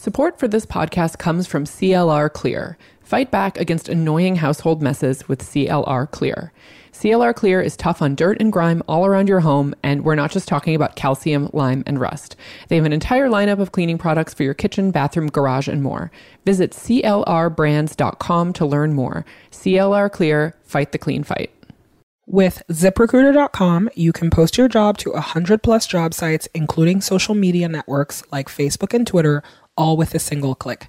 Support for this podcast comes from CLR Clear. Fight back against annoying household messes with CLR Clear. CLR Clear is tough on dirt and grime all around your home, and we're not just talking about calcium, lime, and rust. They have an entire lineup of cleaning products for your kitchen, bathroom, garage, and more. Visit CLRbrands.com to learn more. CLR Clear, fight the clean fight. With ziprecruiter.com, you can post your job to 100 plus job sites, including social media networks like Facebook and Twitter, all with a single click.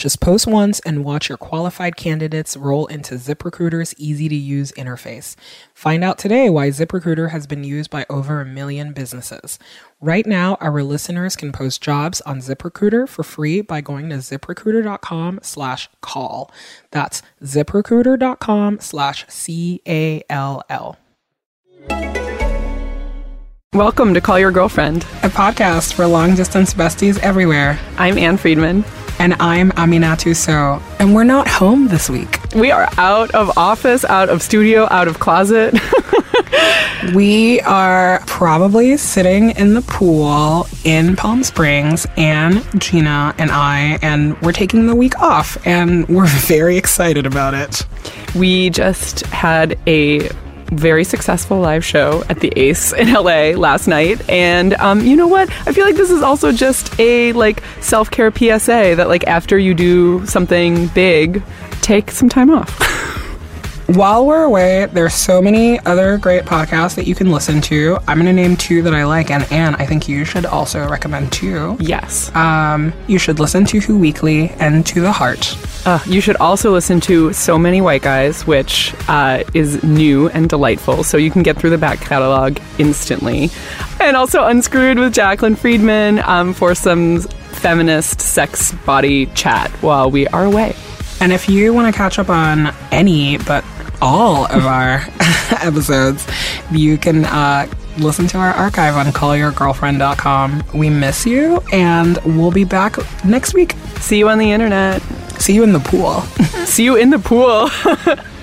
Just post once and watch your qualified candidates roll into ZipRecruiter's easy to use interface. Find out today why ZipRecruiter has been used by over a million businesses. Right now, our listeners can post jobs on ZipRecruiter for free by going to ziprecruiter.com slash call. That's ziprecruiter.com slash C A L L. Welcome to Call Your Girlfriend. A podcast for long distance besties everywhere. I'm Ann Friedman. And I'm Aminatou Sow. And we're not home this week. We are out of office, out of studio, out of closet. we are probably sitting in the pool in Palm Springs, and Gina and I, and we're taking the week off, and we're very excited about it. We just had a very successful live show at the Ace in LA last night. And um, you know what? I feel like this is also just a like self care PSA that like after you do something big, take some time off. While we're away, there's so many other great podcasts that you can listen to. I'm going to name two that I like, and Ann, I think you should also recommend two. Yes. Um, you should listen to Who Weekly and To the Heart. Uh, you should also listen to So Many White Guys, which uh, is new and delightful, so you can get through the back catalog instantly. And also Unscrewed with Jaclyn Friedman um, for some feminist sex body chat while we are away. And if you want to catch up on any but all of our episodes, you can uh, listen to our archive on callyourgirlfriend.com. We miss you, and we'll be back next week. See you on the internet. See you in the pool. See you in the pool.